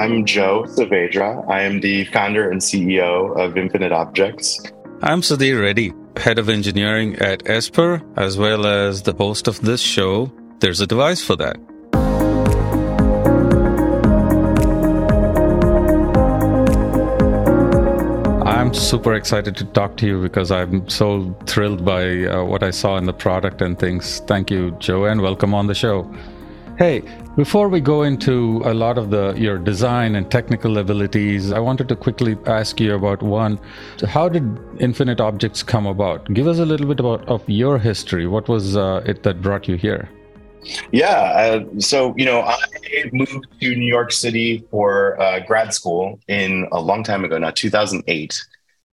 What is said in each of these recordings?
I'm Joe Saavedra. I am the founder and CEO of Infinite Objects. I'm Sudhir Reddy, head of engineering at Esper, as well as the host of this show. There's a device for that. I'm super excited to talk to you because I'm so thrilled by uh, what I saw in the product and things. Thank you, Joe, and welcome on the show. Hey, before we go into a lot of the your design and technical abilities, I wanted to quickly ask you about one. How did Infinite Objects come about? Give us a little bit about of your history. What was uh, it that brought you here? Yeah, uh, so you know, I moved to New York City for uh, grad school in a long time ago now, 2008.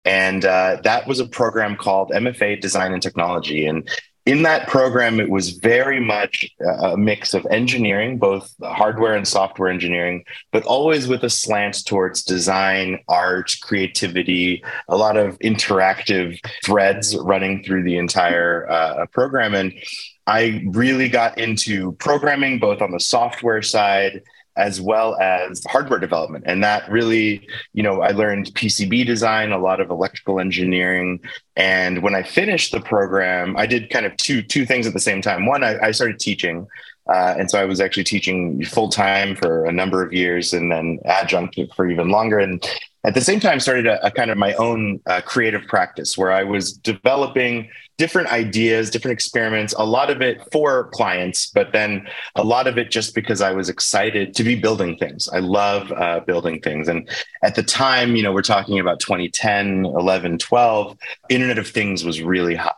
And uh, that was a program called MFA Design and Technology. And in that program, it was very much a mix of engineering, both hardware and software engineering, but always with a slant towards design, art, creativity, a lot of interactive threads running through the entire uh, program. And I really got into programming, both on the software side as well as hardware development. And that really, you know, I learned PCB design, a lot of electrical engineering. And when I finished the program, I did kind of two two things at the same time. One, I, I started teaching. Uh, and so I was actually teaching full time for a number of years and then adjunct for even longer. And at the same time, started a, a kind of my own uh, creative practice where I was developing different ideas, different experiments, a lot of it for clients, but then a lot of it just because I was excited to be building things. I love uh, building things. And at the time, you know, we're talking about 2010, 11, 12, Internet of Things was really hot.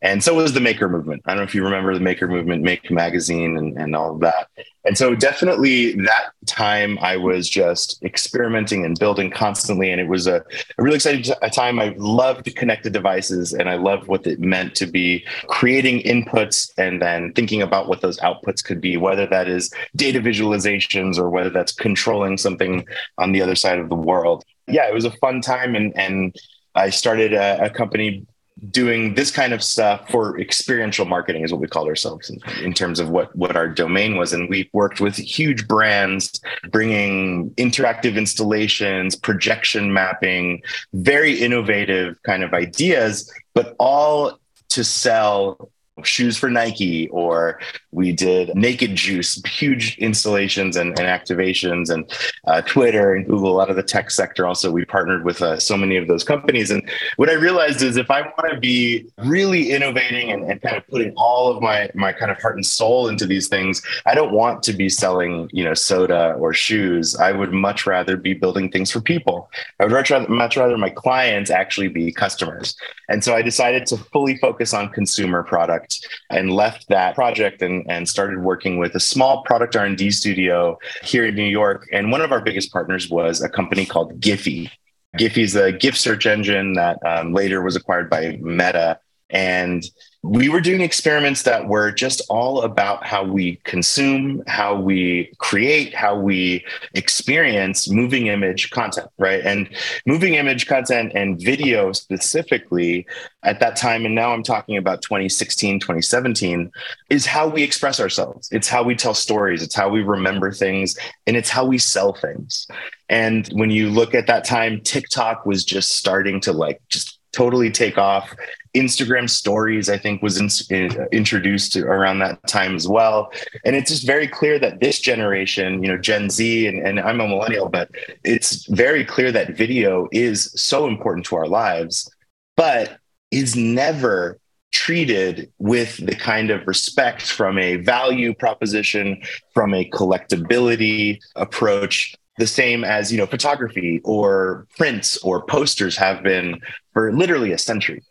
And so was the maker movement. I don't know if you remember the maker movement, Make Magazine, and, and all of that. And so, definitely that time, I was just experimenting and building constantly. And it was a, a really exciting t- a time. I loved connected devices and I loved what it meant to be creating inputs and then thinking about what those outputs could be, whether that is data visualizations or whether that's controlling something on the other side of the world. Yeah, it was a fun time. And, and I started a, a company doing this kind of stuff for experiential marketing is what we called ourselves in, in, terms of what what our domain was. And we worked with huge brands bringing interactive installations projection mapping very innovative kind of ideas but all to sell shoes for Nike, or we did Naked Juice, huge installations and, and activations, and uh, Twitter and Google, a lot of the tech sector. Also, we partnered with uh, so many of those companies. And what I realized is if I want to be really innovating and, and, kind of putting all of my my kind of heart and soul into these things, I don't want to be selling you know soda or shoes. I would much rather be building things for people. I would much rather, much rather my clients actually be customers. And so I decided to fully focus on consumer product project and left that project and, and started working with a small product R&D studio here in New York. And one of our biggest partners was a company called Giphy. Giphy is a GIF search engine that um, later was acquired by Meta. And we were doing experiments that were just all about how we consume, how we create, how we experience moving image content, right? And moving image content and video specifically at that time, and now I'm talking about 2016, 2017, is how we express ourselves. It's how we tell stories, it's how we remember things, and it's how we sell things. And when you look at that time, TikTok was just starting to like just totally take off. Instagram stories, I think, was in, uh, introduced around that time as well. And it's just very clear that this generation, you know, Gen Z, and, and I'm a millennial, but it's very clear that video is so important to our lives, but is never treated with the kind of respect from a value proposition, from a collectability approach the same as you know photography or prints or posters have been for literally a century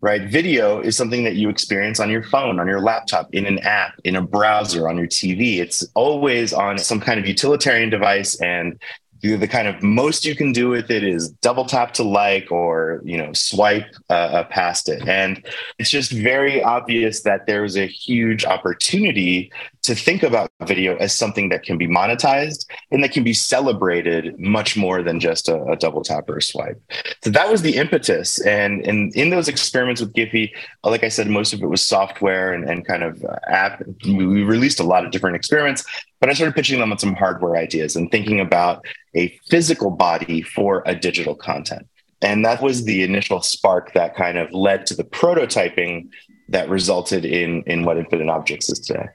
right? Video is something that you experience on your phone on your laptop in an app in a browser on your tv it's always on some kind of utilitarian device and the kind of most you can do with it is double tap to like or you know swipe uh, uh, past it. And it's just very obvious that there's a huge opportunity to think about video as something that can be monetized and that can be celebrated much more than just a, a double tap or a swipe. So that was the impetus. And, and in those experiments with Giphy, like I said, most of it was software and, and kind of uh, app. We released a lot of different experiments, but I started pitching them on some hardware ideas and thinking about a physical body for a digital content. And that was the initial spark that kind of led to the prototyping that resulted in, in what Infinite Objects is today.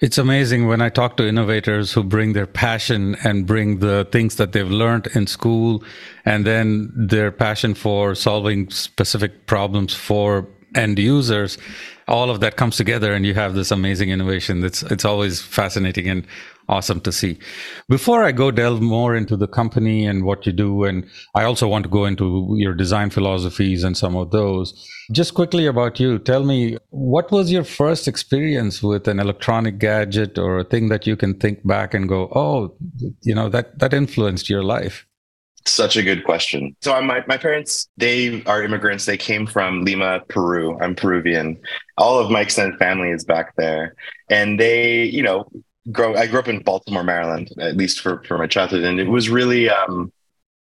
It's amazing when I talk to innovators who bring their passion and bring the things that they've learned in school and then their passion for solving specific problems for end users all of that comes together and you have this amazing innovation that's it's always fascinating. And awesome to see before i go delve more into the company and what you do and i also want to go into your design philosophies and some of those just quickly about you tell me what was your first experience with an electronic gadget or a thing that you can think back and go oh you know that that influenced your life such a good question. So my, my parents, they are immigrants. They came from Lima, Peru. I'm Peruvian. All of my extended family is back there. And they, you know, grow I grew up in Baltimore, Maryland, at least for, for my childhood. And it was really um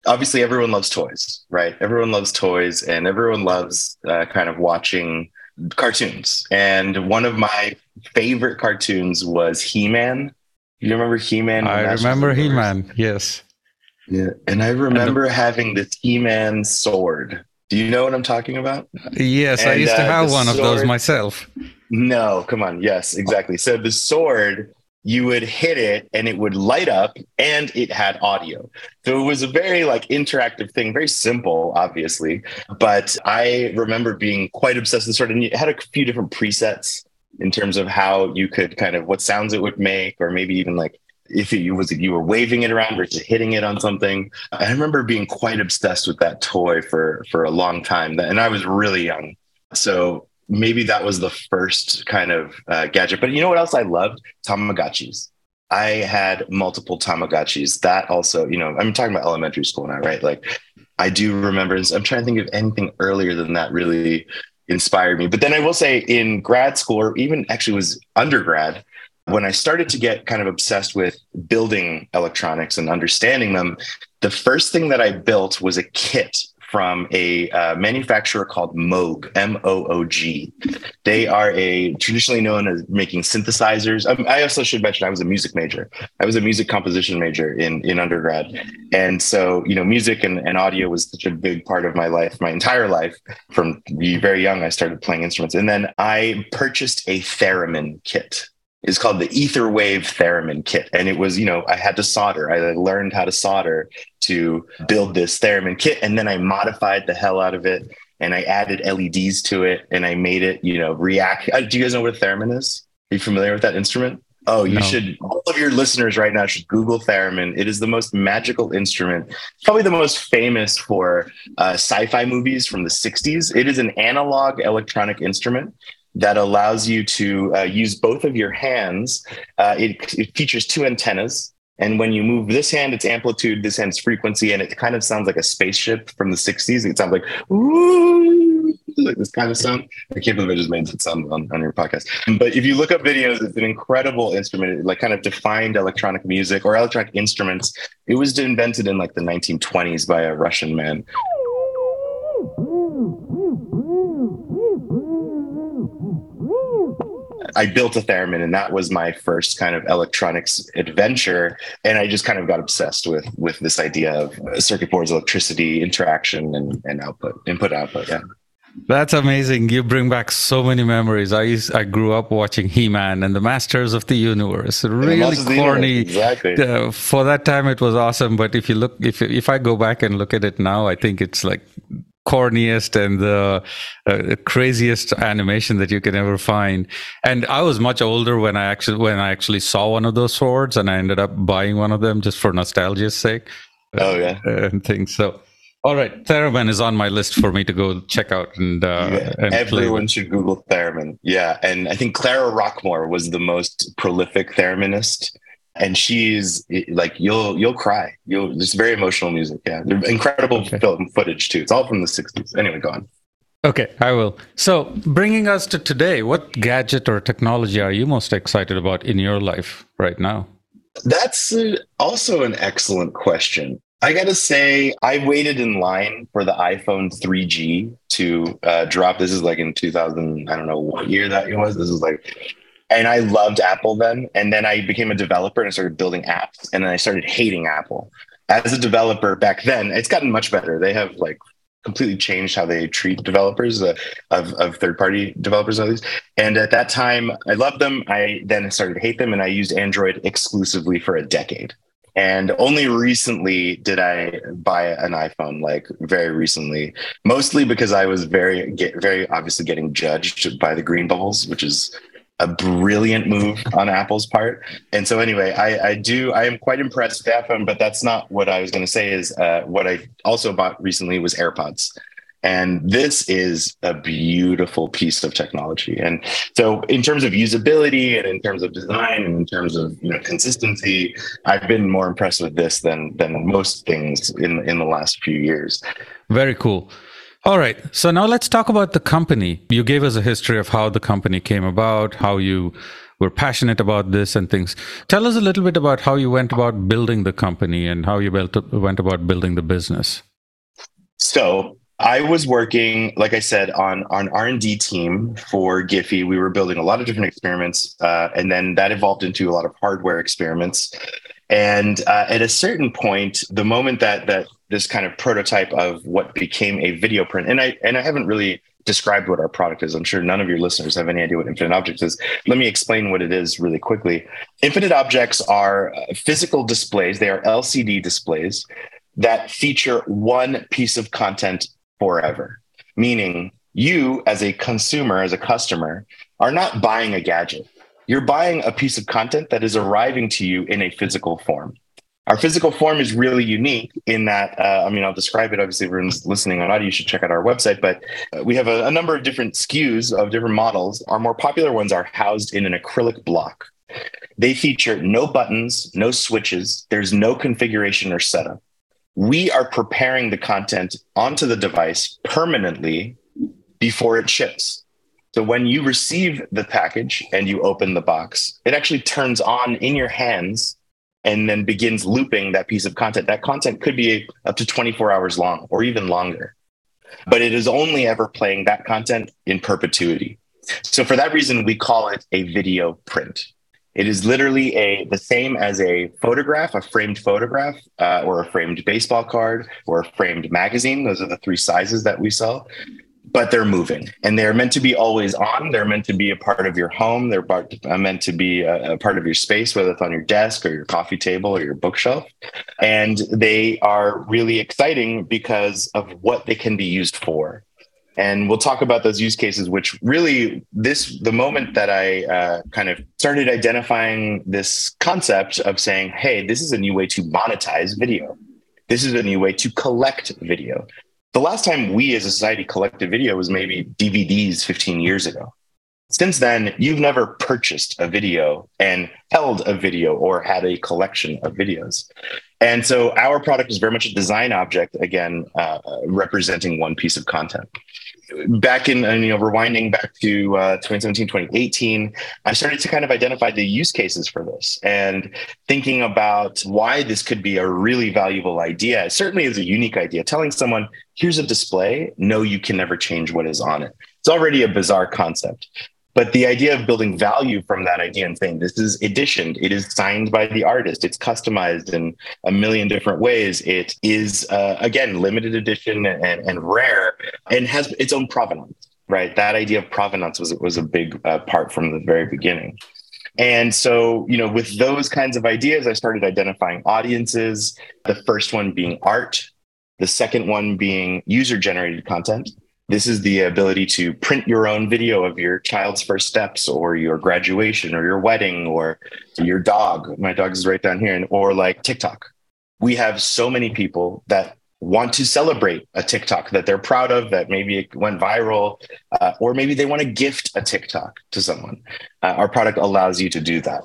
obviously everyone loves toys, right? Everyone loves toys and everyone loves uh, kind of watching cartoons. And one of my favorite cartoons was He-Man. You remember He-Man? I remember He-Man, yes. Yeah. And I remember the, having the He-Man sword. Do you know what I'm talking about? Yes, and, I used to uh, have one sword, of those myself. No, come on. Yes, exactly. So the sword, you would hit it and it would light up and it had audio. So it was a very like interactive thing, very simple, obviously. But I remember being quite obsessed with sort sword and it had a few different presets in terms of how you could kind of what sounds it would make, or maybe even like if it was if you were waving it around versus hitting it on something. I remember being quite obsessed with that toy for for a long time, and I was really young. So maybe that was the first kind of uh, gadget. But you know what else I loved? Tamagotchis. I had multiple Tamagotchis. That also, you know, I'm talking about elementary school now, right? Like, I do remember. I'm trying to think of anything earlier than that really inspired me. But then I will say, in grad school, or even actually was undergrad, when I started to get kind of obsessed with building electronics and understanding them, the first thing that I built was a kit from a uh, manufacturer called Moog, M O O G. They are a traditionally known as making synthesizers. Um, I also should mention I was a music major. I was a music composition major in in undergrad, and so you know, music and, and audio was such a big part of my life, my entire life. From very young, I started playing instruments, and then I purchased a theremin kit is called the Etherwave Theremin Kit. And it was, you know, I had to solder. I learned how to solder to build this theremin kit. And then I modified the hell out of it and I added LEDs to it and I made it, you know, react. Uh, do you guys know what a theremin is? Are you familiar with that instrument? Oh, you no. should, all of your listeners right now should Google theremin. It is the most magical instrument, probably the most famous for uh, sci fi movies from the 60s. It is an analog electronic instrument that allows you to uh, use both of your hands. Uh, it, it, features two antennas. And when you move this hand, it's amplitude, this hand's frequency, and it kind of sounds like a spaceship from the 60s. It sounds like, ooh, like this kind of sound. I can't believe I just made that sound on, on your podcast. But if you look up videos, it's an incredible instrument. It like kind of defined electronic music or electronic instruments. It was invented in like the 1920s by a Russian man. I built a theremin, and that was my first kind of electronics adventure. And I just kind of got obsessed with with this idea of circuit boards, electricity, interaction, and and output, input, output. Yeah. That's amazing. You bring back so many memories. I used, I grew up watching He-Man and the Masters of the Universe. Really corny. Exactly. Uh, for that time, it was awesome. But if you look, if if I go back and look at it now, I think it's like corniest and the uh, craziest animation that you can ever find. And I was much older when I actually when I actually saw one of those swords, and I ended up buying one of them just for nostalgia's sake. Oh yeah, uh, and things. So, all right, Theremin is on my list for me to go check out. And, uh, yeah, and everyone should Google Theremin. Yeah, and I think Clara Rockmore was the most prolific thereminist and she's like you'll you'll cry you'll it's very emotional music yeah incredible okay. film footage too it's all from the 60s anyway go on Okay, I will. So, bringing us to today, what gadget or technology are you most excited about in your life right now? That's also an excellent question. I got to say, I waited in line for the iPhone 3G to uh, drop. This is like in 2000, I don't know what year that was. This is like, and I loved Apple then. And then I became a developer and I started building apps. And then I started hating Apple. As a developer back then, it's gotten much better. They have like completely changed how they treat developers uh, of, of third party developers least and at that time i loved them i then started to hate them and i used android exclusively for a decade and only recently did i buy an iphone like very recently mostly because i was very very obviously getting judged by the green bubbles which is a brilliant move on Apple's part. And so, anyway, I, I do I am quite impressed with iPhone, but that's not what I was going to say. Is uh, what I also bought recently was AirPods. And this is a beautiful piece of technology. And so, in terms of usability and in terms of design and in terms of you know consistency, I've been more impressed with this than than most things in in the last few years. Very cool. All right. So now let's talk about the company. You gave us a history of how the company came about, how you were passionate about this and things. Tell us a little bit about how you went about building the company and how you built, went about building the business. So I was working, like I said, on on R and D team for Giphy. We were building a lot of different experiments, uh, and then that evolved into a lot of hardware experiments. And uh, at a certain point, the moment that that this kind of prototype of what became a video print, and I and I haven't really described what our product is. I'm sure none of your listeners have any idea what Infinite Objects is. Let me explain what it is really quickly. Infinite Objects are uh, physical displays. They are LCD displays that feature one piece of content forever, meaning you as a consumer, as a customer, are not buying a gadget you're buying a piece of content that is arriving to you in a physical form. Our physical form is really unique in that, uh, I mean, I'll describe it. Obviously, everyone's listening on audio, you should check out our website, but uh, we have a, a number of different SKUs of different models. Our more popular ones are housed in an acrylic block. They feature no buttons, no switches, there's no configuration or setup. We are preparing the content onto the device permanently before it ships. So when you receive the package and you open the box, it actually turns on in your hands and then begins looping that piece of content. That content could be up to 24 hours long or even longer, but it is only ever playing that content in perpetuity. So for that reason, we call it a video print. It is literally a the same as a photograph, a framed photograph, uh, or a framed baseball card, or a framed magazine. Those are the three sizes that we sell but they're moving and they're meant to be always on. They're meant to be a part of your home. They're uh, meant to be a, a, part of your space, whether it's on your desk or your coffee table or your bookshelf. And they are really exciting because of what they can be used for. And we'll talk about those use cases, which really, this, the moment that I uh, kind of started identifying this concept of saying, hey, this is a new way to monetize video. This is a new way to collect video the last time we as a society collected video was maybe DVDs 15 years ago. Since then, you've never purchased a video and held a video or had a collection of videos. And so our product is very much a design object, again, uh, representing one piece of content back in, you know, rewinding back to uh, 2017, 2018, I started to kind of identify the use cases for this and thinking about why this could be a really valuable idea. It certainly is a unique idea. Telling someone, here's a display, no, you can never change what is on it. It's already a bizarre concept. But the idea of building value from that idea and saying this is editioned, it is signed by the artist, it's customized in a million different ways. It is, uh, again, limited edition and, and rare and has its own provenance, right? That idea of provenance was, was a big uh, part from the very beginning. And so, you know, with those kinds of ideas, I started identifying audiences, the first one being art, the second one being user generated content. This is the ability to print your own video of your child's first steps or your graduation or your wedding or your dog. My dog is right down here, or like TikTok. We have so many people that want to celebrate a TikTok that they're proud of, that maybe it went viral, uh, or maybe they want to gift a TikTok to someone. Uh, our product allows you to do that.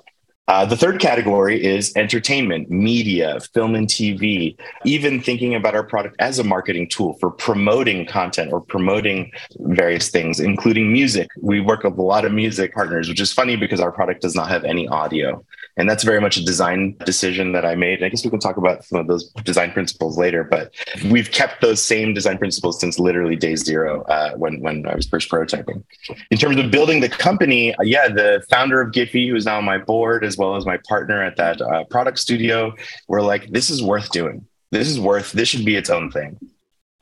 Uh, the third category is entertainment, media, film and TV, even thinking about our product as a marketing tool for promoting content or promoting various things, including music. We work with a lot of music partners, which is funny because our product does not have any audio. And that's very much a design decision that I made. And I guess we can talk about some of those design principles later, but we've kept those same design principles since literally day zero uh, when, when I was first prototyping. In terms of building the company, uh, yeah, the founder of Giphy, who's now on my board, as well as my partner at that uh, product studio, were like, this is worth doing. This is worth, this should be its own thing.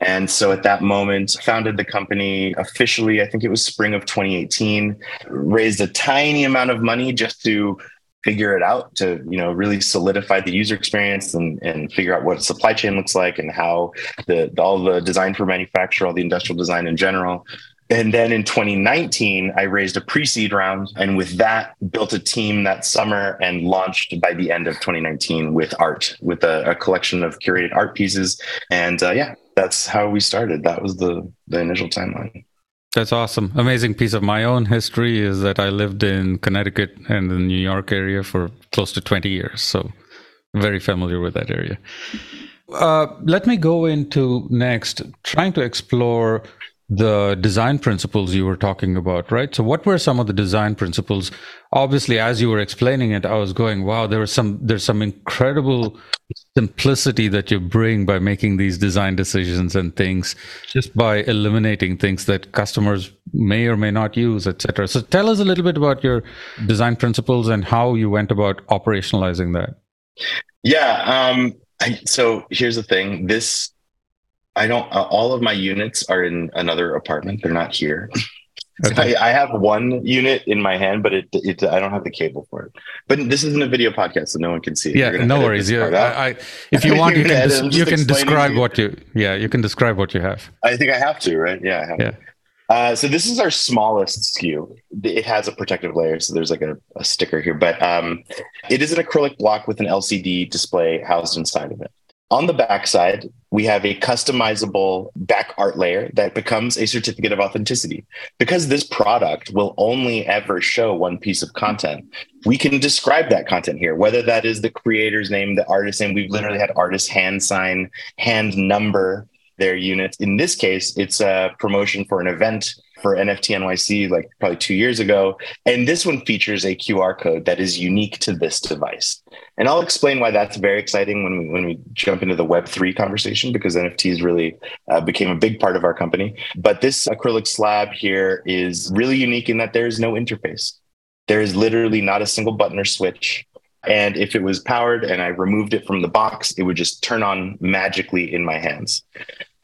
And so at that moment, founded the company officially, I think it was spring of 2018, raised a tiny amount of money just to figure it out to you know really solidify the user experience and, and figure out what supply chain looks like and how the all the design for manufacture all the industrial design in general. And then in 2019 i raised a pre-seed round and with that built a team that summer and launched by the end of 2019 with art with a, a collection of curated art pieces. And uh, yeah that's how we started. That was the the initial timeline that's awesome. Amazing piece of my own history is that I lived in Connecticut and the New York area for close to 20 years. So, very familiar with that area. Uh, let me go into next trying to explore the design principles you were talking about, right? So, what were some of the design principles? Obviously, as you were explaining it, I was going, "Wow, there was some there's some incredible simplicity that you bring by making these design decisions and things, just by eliminating things that customers may or may not use, etc." So, tell us a little bit about your design principles and how you went about operationalizing that. Yeah. Um, I, so here's the thing: this I don't. Uh, all of my units are in another apartment. They're not here. Okay. I, I, have one unit in my hand, but it, it I don't have the cable for it. But this isn't a video podcast, so no one can see it. Yeah, no worries. Yeah, I, I, if you want, you can des- you can describe what you yeah you can describe what you have. I think I have to, right? Yeah. yeah. Uh, so this is our smallest SKU. It has a protective layer, so there's like a, a sticker here, but um, it is an acrylic block with an LCD display housed inside of it. On the backside, we have a customizable back art layer that becomes a certificate of authenticity. Because this product will only ever show one piece of content, we can describe that content here, whether that is the creator's name, the artist name. We've literally had artists hand sign, hand number their units. In this case, it's a promotion for an event for NFT NYC like probably two years ago. And this one features a QR code that is unique to this device. And I'll explain why that's very exciting when we, when we jump into the Web3 conversation, because NFTs really uh, became a big part of our company. But this acrylic slab here is really unique in that there is no interface. There is literally not a single button or switch. And if it was powered and I removed it from the box, it would just turn on magically in my hands.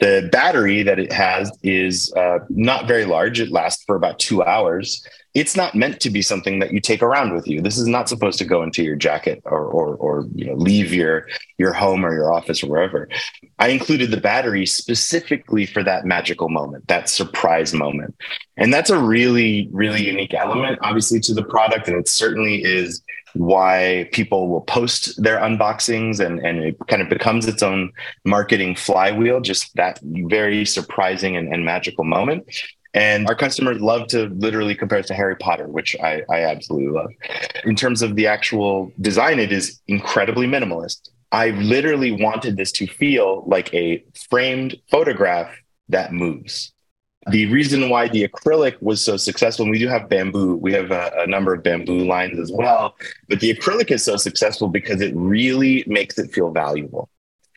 The battery that it has is uh, not very large. It lasts for about two hours. It's not meant to be something that you take around with you. This is not supposed to go into your jacket or, or, or you know, leave your, your home or your office or wherever. I included the battery specifically for that magical moment, that surprise moment. And that's a really, really unique element, obviously, to the product. And it certainly is why people will post their unboxings and, and it kind of becomes its own marketing flywheel, just that very surprising and, and magical moment. And our customers love to literally compare it to Harry Potter, which I, I absolutely love. In terms of the actual design, it is incredibly minimalist. I literally wanted this to feel like a framed photograph that moves. The reason why the acrylic was so successful, and we do have bamboo, we have a, a, number of bamboo lines as well, but the acrylic is so successful because it really makes it feel valuable.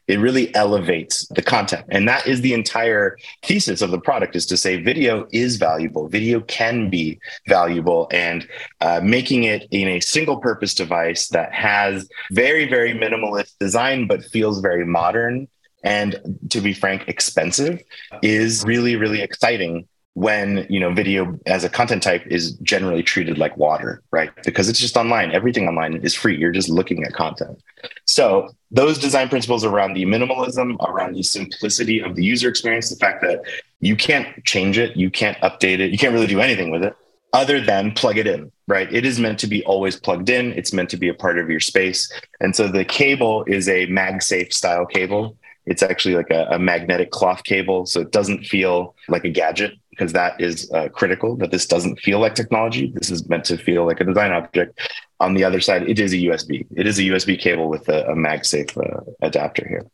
It really elevates the content. And that is the entire thesis of the product is to say video is valuable. Video can be valuable and uh, making it in a single purpose device that has very, very minimalist design, but feels very modern and to be frank, expensive is really, really exciting when you know video as a content type is generally treated like water right? Because it's just online. Everything online is free. You're just looking at content. So those design principles around the minimalism around the simplicity of the user experience the fact that you can't change it you can't update it you can't really do anything with it other than plug it in right? It is meant to be always plugged in. It's meant to be a part of your space. And so the cable is a magsafe style cable it's actually like a, a, magnetic cloth cable, so it doesn't feel like a gadget because that is uh, critical. That this doesn't feel like technology. This is meant to feel like a design object. on the other side, it is a USB. It is a USB cable with a, a MagSafe uh, adapter here.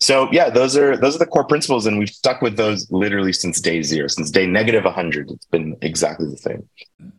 So yeah, those are those are the core principles, and we've stuck with those literally since day zero, since day negative 100. It's been exactly the same.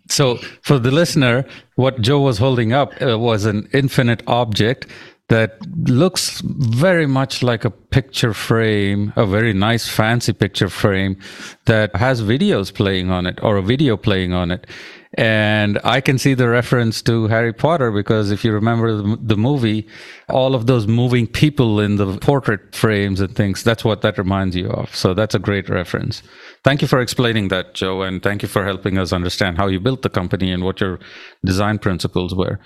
So for the listener, what Joe was holding up uh, was an infinite object that looks very much like a picture frame, a very nice fancy picture frame that has videos playing on it or a video playing on it. And I can see the reference to Harry Potter because if you remember the, the, movie, all of those moving people in the portrait frames and things, that's what that reminds you of. So that's a great reference. Thank you for explaining that, Joe, and thank you for helping us understand how you built the company and what your design principles were.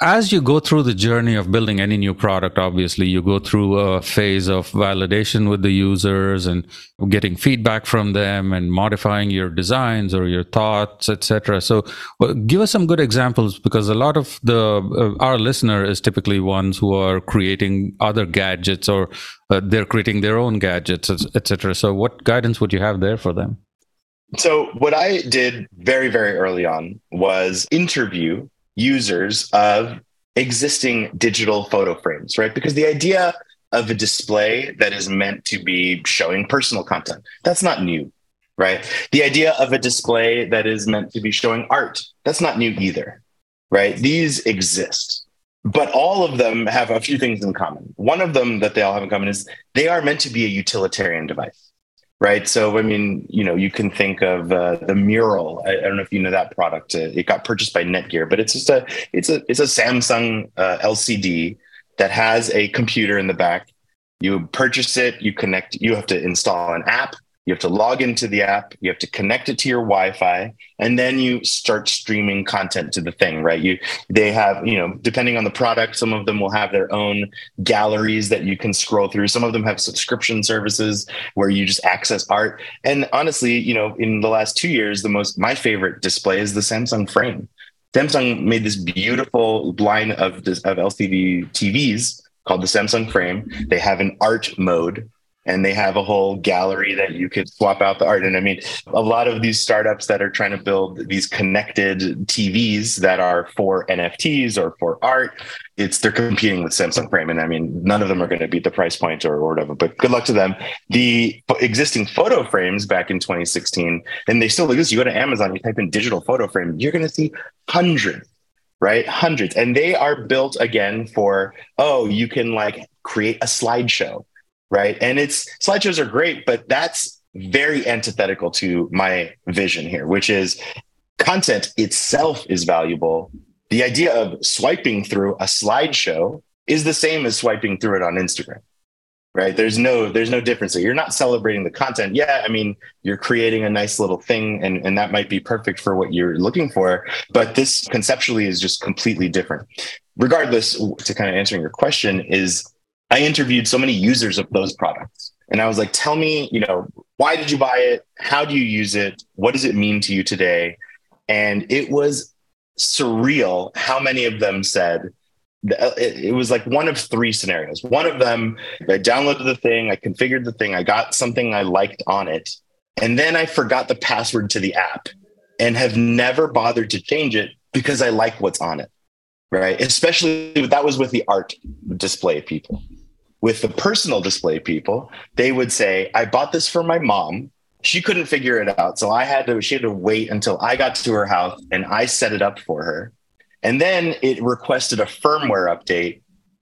As you go through the journey of building any new product, obviously, you go through a phase of validation with the users and getting feedback from them and modifying your designs or your thoughts, etc. So, well, give us some good examples because a lot of the uh, our listener is typically ones who are creating other gadgets or uh, they're creating their own gadgets, etc. So, what guidance would you have there for them? So, what I did very, very early on was interview users of existing digital photo frames, right? Because the idea of a display that is meant to be showing personal content, that's not new, right? The idea of a display that is meant to be showing art, that's not new either, right? These exist but all of them have a few things in common. One of them that they all have in common is they are meant to be a utilitarian device, right? So, I mean, you know, you can think of uh, the Meural. I, I, don't know if you know that product. Uh, it got purchased by Netgear, but it's just a it's a it's a Samsung uh, LCD that has a computer in the back. You purchase it, you connect. You have to install an app you have to log into the app, you have to connect it to your Wi-Fi, and then you start streaming content to the thing, right? You they have, you know, depending on the product, some of them will have their own galleries that you can scroll through. Some of them have subscription services where you just access art. And honestly, you know, in the last 2 years, the most my favorite display is the Samsung Frame. Samsung made this beautiful line of of LCD TVs called the Samsung Frame. They have an art mode and they have a whole gallery that you could swap out the art. And I mean, a lot of these startups that are trying to build these connected TVs that are for NFTs or for art, it's they're competing with Samsung Frame. And I mean, none of them are going to beat the price point or, or whatever, but good luck to them. The existing photo frames back in 2016, and they still exist. You go to Amazon, you type in digital photo frame, you're going to see hundreds right? Hundreds. And they are built again for, oh, you can like create a slideshow right? And it's slideshows are great, but that's very antithetical to my vision here, which is content itself is valuable. The idea of swiping through a slideshow is the same as swiping through it on Instagram. Right. There's no there's no difference. You're not celebrating the content. Yeah, I mean, you're creating a nice little thing and, and that might be perfect for what you're looking for. But this conceptually is just completely different. Regardless, to kind of answering your question, is I interviewed so many users of those products. And I was like, tell me, you know, why did you buy it? How do you use it? What does it mean to you today? And it was surreal how many of them said, uh, it was like one of three scenarios. One of them, I downloaded the thing, I configured the thing, I got something I liked on it, and then I forgot the password to the app and have never bothered to change it because I like what's on it. Right. Especially that was with the art display people. With the personal display people, they would say, I bought this for my mom. She couldn't figure it out. So I had to, she had to wait until I got to her house and I set it up for her. And then it requested a firmware update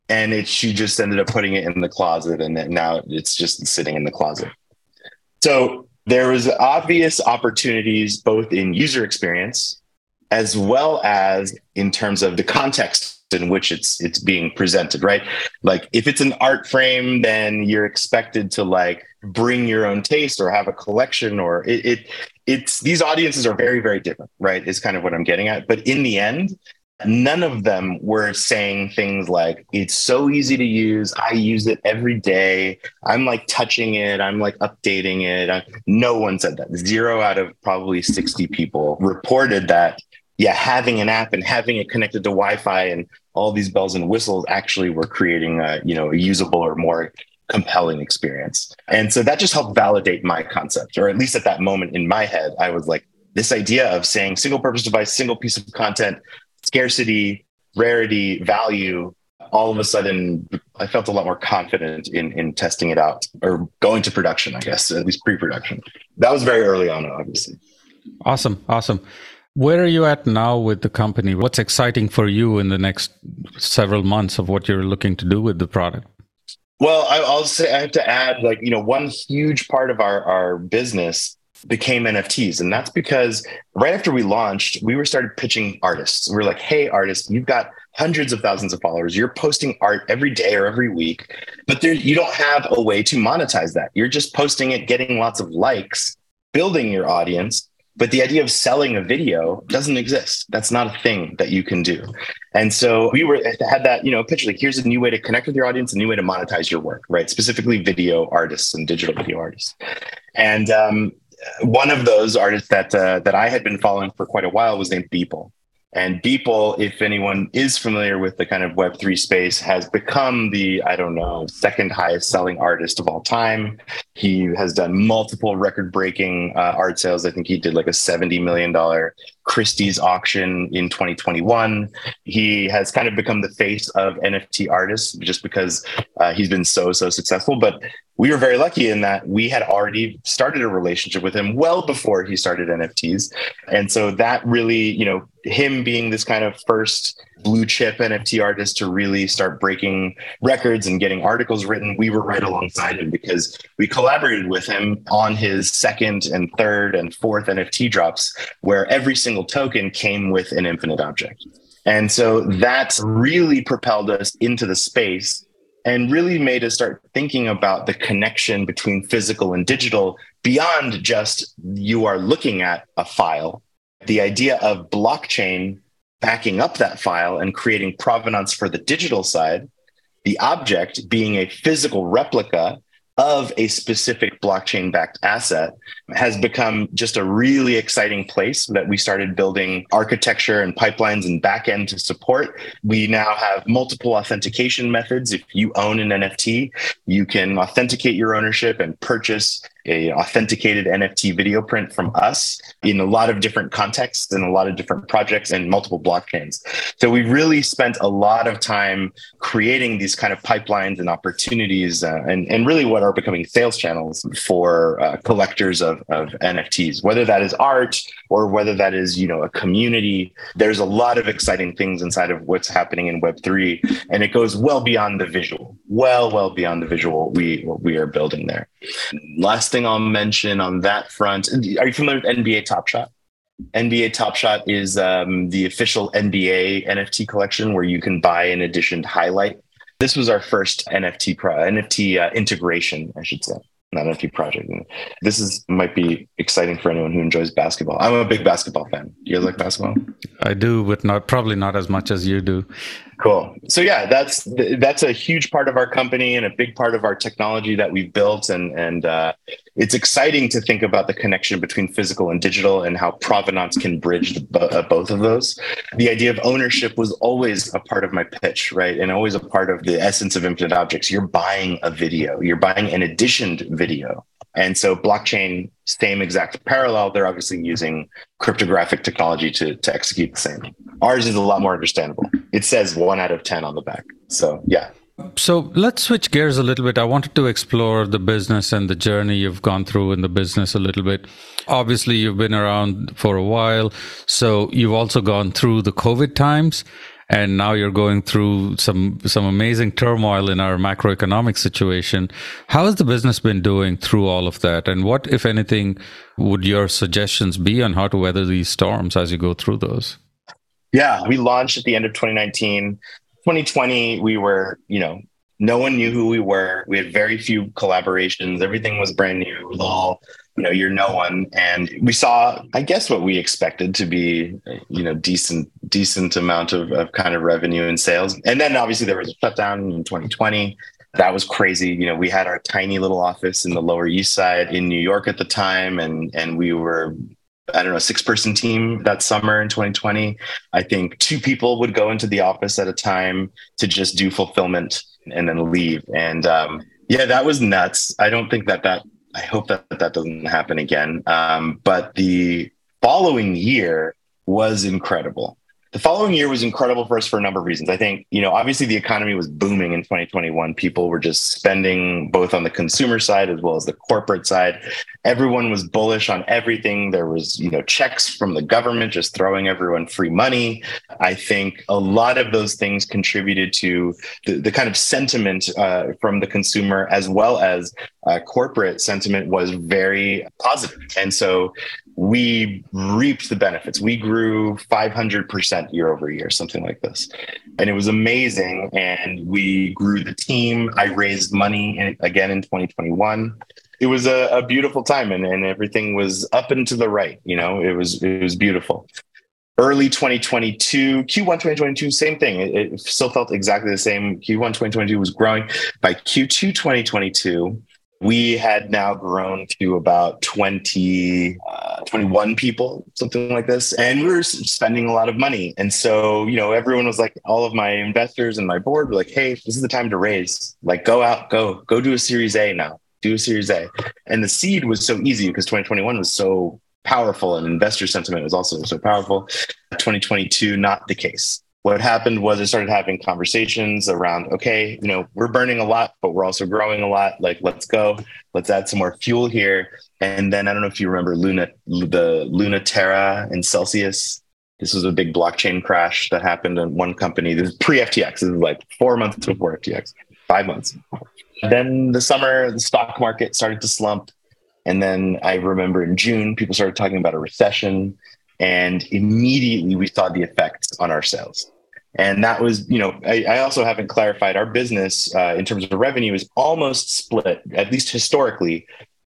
and it, she just ended up putting it in the closet and now it's just sitting in the closet. So there was obvious opportunities both in user experience as well as in terms of the context in which it's it's being presented right? Like if it's an art frame then you're expected to like bring your own taste or have a collection or it, it it's these audiences are very very different right is kind of what i'm getting at. But in the end none of them were saying things like it's so easy to use. I use it every day. I'm like touching it. I'm like updating it. I, no one said that. Zero out of probably 60 people reported that yeah, having an app and having it connected to Wi-Fi and all these bells and whistles actually were creating a you know a usable or more compelling experience. And so that just helped validate my concept, or at least at that moment in my head, I was like, this idea of saying single purpose device, single piece of content, scarcity, rarity, value, all of a sudden I felt a lot more confident in in testing it out or going to production, I guess, at least pre-production. That was very early on, obviously. Awesome, awesome. Where are you at now with the company? What's exciting for you in the next several months of what you're looking to do with the product? Well, I, will say I have to add, like you know, one huge part of our our business became NFTs. And that's because right after we launched, we were started pitching artists. We were like, hey, artists, you've got hundreds of thousands of followers. You're posting art every day or every week, but there, you don't have a way to monetize that. You're just posting it, getting lots of likes, building your audience. But the idea of selling a video doesn't exist. That's not a thing that you can do. And so we were had that, you know, pitch like here's a new way to connect with your audience, a new way to monetize your work, right? Specifically video artists and digital video artists. And um, one of those artists that uh, that I had been following for quite a while was named Beeple. And Beeple, if anyone is familiar with the kind of Web3 space, has become the, I don't know, second highest selling artist of all time. He has done multiple record breaking uh, art sales. I think he did like a $70 million Christie's auction in 2021. He has kind of become the face of NFT artists just because uh, he's been so, so successful. But we were very lucky in that we had already started a relationship with him well before he started NFTs. And so that really, you know, him being this kind of first blue chip NFT artist to really start breaking records and getting articles written, we were right alongside him because we collaborated with him on his second and third and fourth NFT drops, where every single token came with an infinite object. And so that really propelled us into the space and really made us start thinking about the connection between physical and digital beyond just you are looking at a file. The idea of blockchain backing up that file and creating provenance for the digital side, the object being a physical replica of a specific blockchain backed asset has become just a really exciting place that we started building architecture and pipelines and backend to support. We now have multiple authentication methods. If you own an NFT, you can authenticate your ownership and purchase a authenticated NFT video print from us in a lot of different contexts and a lot of different projects and multiple blockchains. So we really spent a lot of time creating these kind of pipelines and opportunities uh, and, and really what are becoming sales channels for uh, collectors of, of NFTs, whether that is art or whether that is, you know, a community. There's a lot of exciting things inside of what's happening in Web3 and it goes well beyond the visual, well, well beyond the visual we, what we are building there. Last thing I'll mention on that front. Are you familiar with NBA Top Shot? NBA Top Shot is um, the official NBA NFT collection where you can buy an edition highlight. This was our first NFT pro- NFT uh, integration, I should say not NFT project. This is might be exciting for anyone who enjoys basketball. I'm a big basketball fan. You guys like basketball? I do, but not probably not as much as you do. Cool. So yeah, that's that's a huge part of our company and a big part of our technology that we've built, and and uh, it's exciting to think about the connection between physical and digital and how provenance can bridge the, uh, both of those. The idea of ownership was always a part of my pitch, right, and always a part of the essence of infinite objects. You're buying a video, you're buying an editioned video, and so blockchain, same exact parallel. They're obviously using cryptographic technology to to execute the same. Ours is a lot more understandable. It says one out of 10 on the back. So, yeah. So let's switch gears a little bit. I wanted to explore the business and the journey you've gone through in the business a little bit. Obviously, you've been around for a while. So you've also gone through the COVID times and now you're going through some some amazing turmoil in our macroeconomic situation. How has the business been doing through all of that? And what, if anything, would your suggestions be on how to weather these storms as you go through those? Yeah, we launched at the end of 2019. 2020, we were, you know, no one knew who we were. We had very few collaborations. Everything was brand new. It was all, you know, you're no one. And we saw, I guess, what we expected to be, you know, decent, decent amount of, of kind of revenue and sales. And then obviously there was a shutdown in 2020 that was crazy. You know, we had our tiny little office in the Lower East Side in New York at the time, and and we were I don't know, six person team that summer in 2020. I think two people would go into the office at a time to just do fulfillment and then leave. And um, yeah, that was nuts. I don't think that that, I hope that that doesn't happen again. Um, but the following year was incredible. The following year was incredible for us for a number of reasons. I think, you know, obviously the economy was booming in 2021. People were just spending both on the consumer side as well as the corporate side. Everyone was bullish on everything. There was, you know, checks from the government just throwing everyone free money. I think a lot of those things contributed to the, the kind of sentiment uh, from the consumer as well as uh, corporate sentiment was very positive. And so we reaped the benefits. We grew 500% year over year, something like this. And it was amazing. And we grew the team. I raised money in, again in 2021. It was a, a beautiful time and, and everything was up and to the right. You know, it was, it was beautiful early 2022 q1 2022 same thing it, it, still felt exactly the same q1 2022 was growing by q2 2022 we had now grown to about 20 uh, 21 people something like this and we were spending a lot of money. And so you know everyone was like all of my investors and my board were like hey this is the time to raise. Like go out go go do a series a now. Do a series a. And the seed was so easy because 2021 was so powerful and investor sentiment was also so powerful. 2022 not the case what happened was I started having conversations around, okay, you know, we're burning a lot, but we're also growing a lot. Like, let's go, let's add some more fuel here. And then I don't know if you remember Luna, the Luna Terra and Celsius. This was a big blockchain crash that happened in one company. This is pre FTX. This is like four months before FTX, five months. Then the summer, the stock market started to slump. And then I remember in June, people started talking about a recession. And immediately we saw the effects on our sales. And that was, you know, I, I also haven't clarified our business uh, in terms of revenue is almost split, at least historically,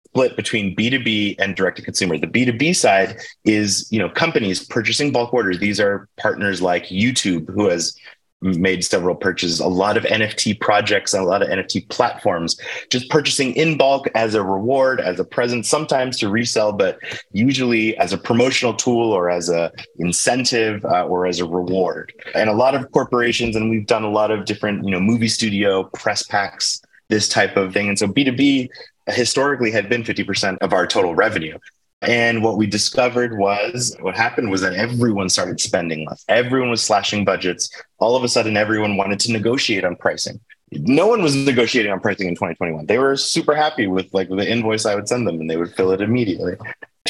split between B2B and direct to consumer. The B2B side is, you know, companies purchasing bulk orders. These are partners like YouTube, who has made several purchases, a lot of NFT projects and a lot of NFT platforms, just purchasing in bulk as a reward, as a present, sometimes to resell, but usually as a promotional tool or as a incentive uh, or as a reward. And a lot of corporations, and we've done a lot of different, you know, movie studio press packs, this type of thing. And so B2B historically had been 50% of our total revenue. And what we discovered was what happened was that everyone started spending less. Everyone was slashing budgets. All of a sudden, everyone wanted to negotiate on pricing. No one was negotiating on pricing in 2021. They were super happy with like the invoice I would send them and they would fill it immediately.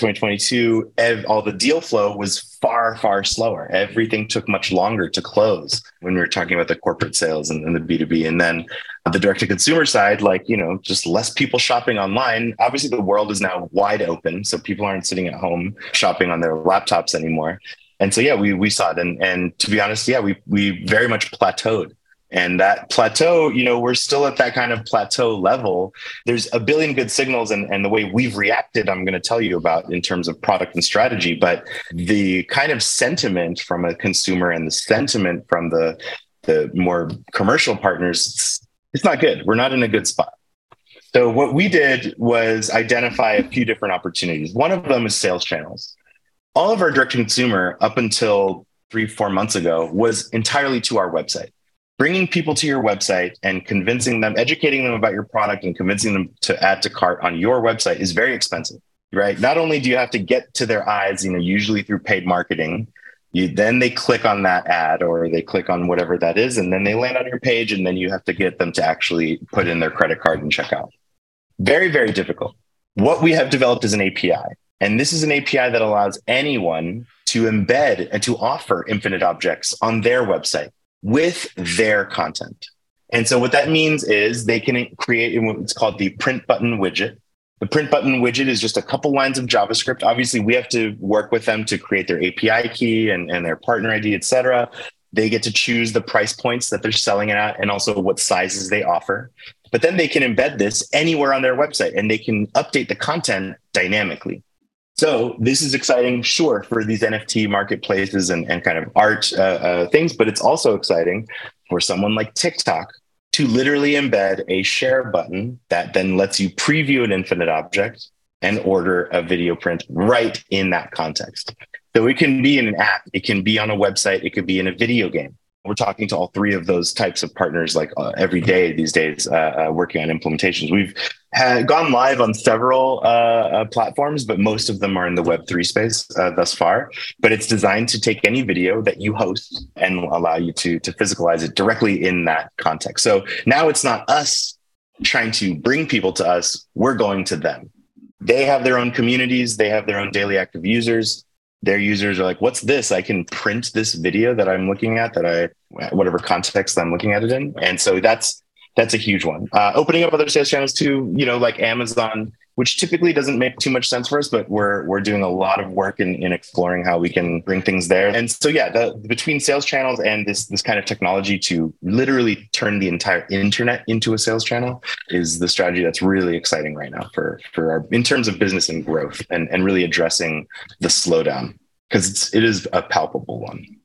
2022, ev- all the deal flow was far, far slower. Everything took much longer to close when we were talking about the corporate sales and, and the B2B. And then the direct to consumer side, like, you know, just less people shopping online. Obviously, the world is now wide open. So people aren't sitting at home shopping on their laptops anymore. And so, yeah, we, we saw it. And, and to be honest, yeah, we, we very much plateaued and that plateau, you know, we're still at that kind of plateau level. There's a billion good signals and, and the way we've reacted, I'm going to tell you about in terms of product and strategy. But the kind of sentiment from a consumer and the sentiment from the, the more commercial partners, it's, it's not good. We're not in a good spot. So what we did was identify a few different opportunities. One of them is sales channels. All of our direct consumer up until three, four months ago was entirely to our website bringing people to your website and convincing them, educating them about your product and convincing them to add to cart on your website is very expensive, right? Not only do you have to get to their eyes, you know, usually through paid marketing, you then they click on that ad or they click on whatever that is, and then they land on your page, and then you have to get them to actually put in their credit card and check out. Very, very difficult. What we have developed is an API. And this is an API that allows anyone to embed and to offer infinite objects on their website with their content. And so what that means is they can create what's called the print button widget. The print button widget is just a couple lines of JavaScript. Obviously, we have to work with them to create their API key and, and their partner ID, et cetera. They get to choose the price points that they're selling it at and also what sizes they offer. But then they can embed this anywhere on their website and they can update the content dynamically. So this is exciting, sure, for these NFT marketplaces and, and kind of art uh, uh, things, but it's also exciting for someone like TikTok to literally embed a share button that then lets you preview an infinite object and order a video print right in that context. So it can be in an app, it can be on a website, it could be in a video game. We're talking to all three of those types of partners like uh, every day these days, uh, uh, working on implementations. We've had gone live on several uh, uh, platforms, but most of them are in the Web3 space uh, thus far. But it's designed to take any video that you host and allow you to, to physicalize it directly in that context. So now it's not us trying to bring people to us, we're going to them. They have their own communities, they have their own daily active users their users are like, what's this? I can print this video that I'm looking at that I, whatever context I'm looking at it in. And so that's, that's a huge one. Uh, opening up other sales channels too, you know, like Amazon which typically doesn't make too much sense for us, but we're we're doing a lot of work in, in exploring how we can bring things there. And so yeah, the, between sales channels and this this kind of technology to literally turn the entire internet into a sales channel is the strategy that's really exciting right now for for our in terms of business and growth and, and really addressing the slowdown because it is a palpable one.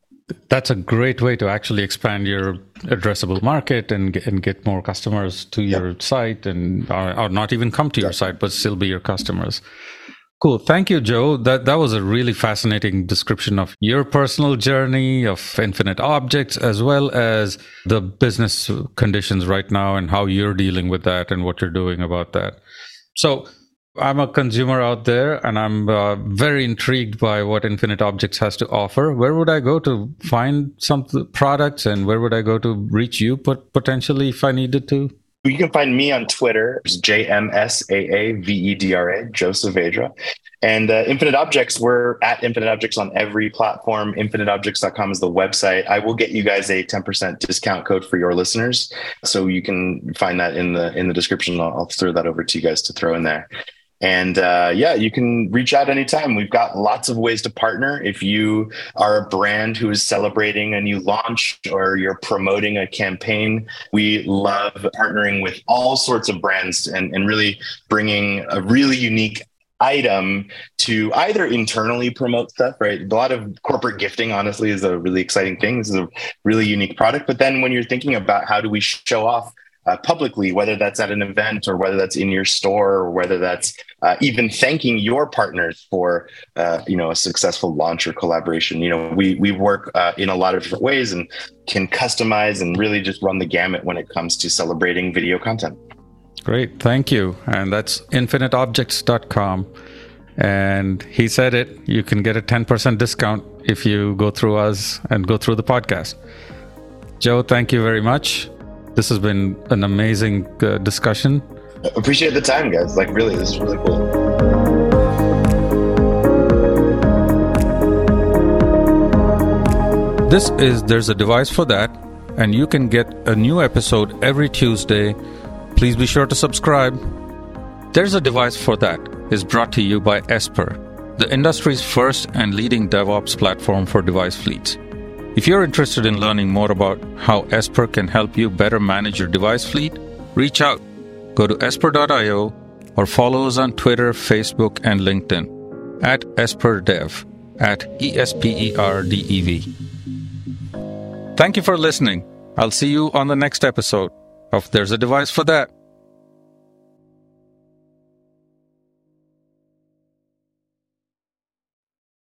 That's a great way to actually expand your addressable market and get, and get more customers to yep. your site and or, or, not even come to your site but still be your customers. Cool. Thank you, Joe. That that was a really fascinating description of your personal journey of infinite objects as well as the business conditions right now and how you're dealing with that and what you're doing about that. So I'm a consumer out there and I'm uh, very intrigued by what Infinite Objects has to offer. Where would I go to find some products and where would I go to reach you but potentially if I needed to? You can find me on Twitter. J M S A A V E D R A, Joe Saavedra. And uh, Infinite Objects, we're at Infinite Objects on every platform. InfiniteObjects.com is the website. I will get you guys a 10% discount code for your listeners. So you can find that in the in the description. I'll, I'll throw that over to you guys to throw in there. And uh, yeah, you can reach out anytime. We've got lots of ways to partner. If you are a brand who is celebrating a new launch or you're promoting a campaign, we love partnering with all sorts of brands and, and really bringing a really unique item to either internally promote stuff, right? A lot of corporate gifting, honestly, is a really exciting thing. This is a really unique product. But then when you're thinking about how do we show off uh, publicly, whether that's at an event or whether that's in your store or whether that's uh, even thanking your partners for uh, you know a successful launch or collaboration. You know, we we work uh, in a lot of different ways and can customize and really just run the gamut when it comes to celebrating video content. Great, thank you. And that's infiniteobjects.com. And he said it, you can get a 10% discount if you go through us and go through the podcast. Joe, thank you very much. This has been an amazing uh, discussion. Appreciate the time, guys. Like, really, this is really cool. This is There's a Device for That, and you can get a new episode every Tuesday. Please be sure to subscribe. There's a Device for That is brought to you by Esper, the industry's first and leading DevOps platform for device fleets. If you're interested in learning more about how Esper can help you better manage your device fleet, reach out. Go to esper.io or follow us on Twitter, Facebook, and LinkedIn at esperdev at E S P E R D E V. Thank you for listening. I'll see you on the next episode of There's a Device for That.